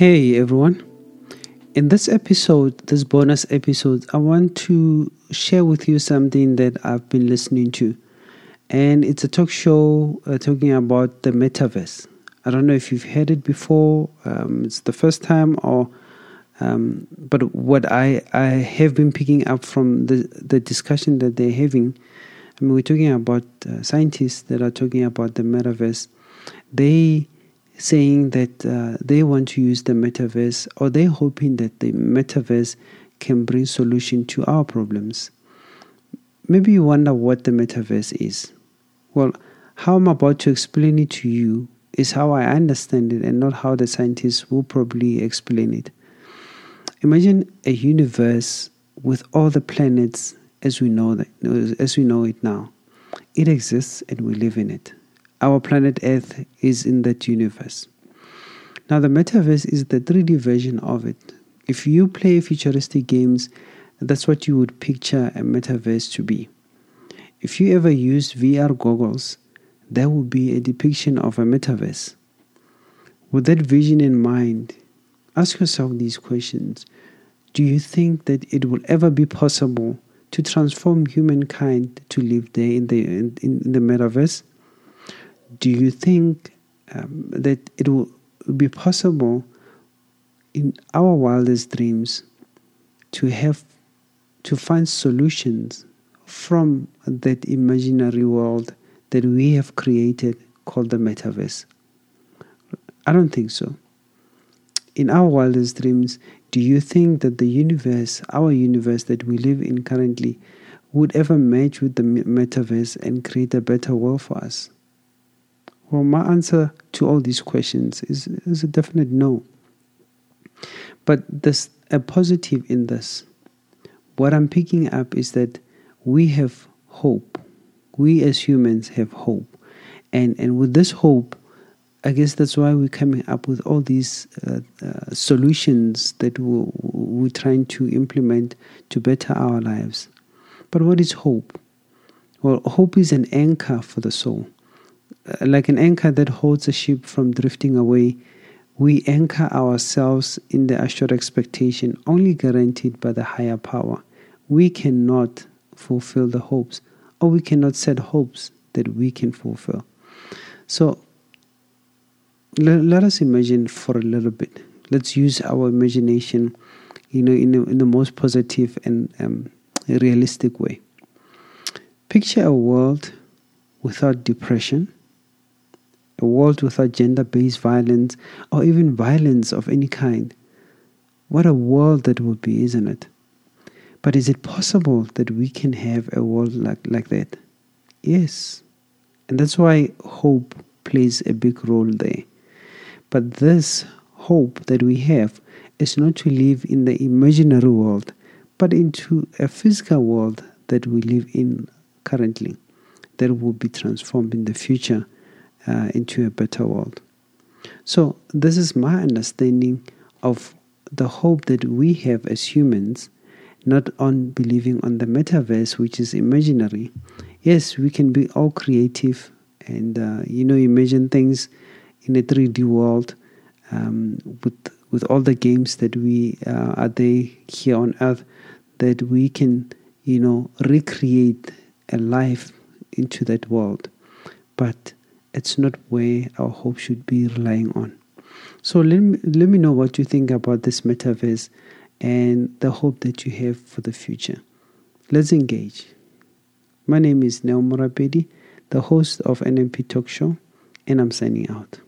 Hey everyone. In this episode, this bonus episode, I want to share with you something that I've been listening to. And it's a talk show uh, talking about the metaverse. I don't know if you've heard it before, um, it's the first time, or um, but what I, I have been picking up from the, the discussion that they're having, I mean, we're talking about uh, scientists that are talking about the metaverse. They saying that uh, they want to use the metaverse or they're hoping that the metaverse can bring solution to our problems. Maybe you wonder what the metaverse is. Well, how I'm about to explain it to you is how I understand it and not how the scientists will probably explain it. Imagine a universe with all the planets as we know that, as we know it now. It exists and we live in it. Our planet Earth is in that universe. Now, the metaverse is the 3D version of it. If you play futuristic games, that's what you would picture a metaverse to be. If you ever used VR goggles, that would be a depiction of a metaverse. With that vision in mind, ask yourself these questions Do you think that it will ever be possible to transform humankind to live there in the, in, in the metaverse? Do you think um, that it will be possible in our wildest dreams to have to find solutions from that imaginary world that we have created called the metaverse? I don't think so. In our wildest dreams, do you think that the universe, our universe that we live in currently, would ever match with the metaverse and create a better world for us? Well, my answer to all these questions is, is a definite no. But there's a positive in this. What I'm picking up is that we have hope. We as humans have hope. And, and with this hope, I guess that's why we're coming up with all these uh, uh, solutions that we're, we're trying to implement to better our lives. But what is hope? Well, hope is an anchor for the soul like an anchor that holds a ship from drifting away, we anchor ourselves in the assured expectation only guaranteed by the higher power. We cannot fulfill the hopes, or we cannot set hopes that we can fulfill. So let, let us imagine for a little bit. Let's use our imagination, you know, in, a, in the most positive and um, realistic way. Picture a world without depression a world without gender based violence or even violence of any kind. What a world that would be, isn't it? But is it possible that we can have a world like, like that? Yes. And that's why hope plays a big role there. But this hope that we have is not to live in the imaginary world, but into a physical world that we live in currently, that will be transformed in the future uh, into a better world. So, this is my understanding of the hope that we have as humans, not on believing on the metaverse, which is imaginary. Yes, we can be all creative and, uh, you know, imagine things in a 3D world um, with, with all the games that we uh, are there here on earth, that we can, you know, recreate a life into that world. But it's not where our hope should be relying on. So let me, let me know what you think about this metaverse and the hope that you have for the future. Let's engage. My name is Neo Morapedi, the host of NMP Talk Show, and I'm signing out.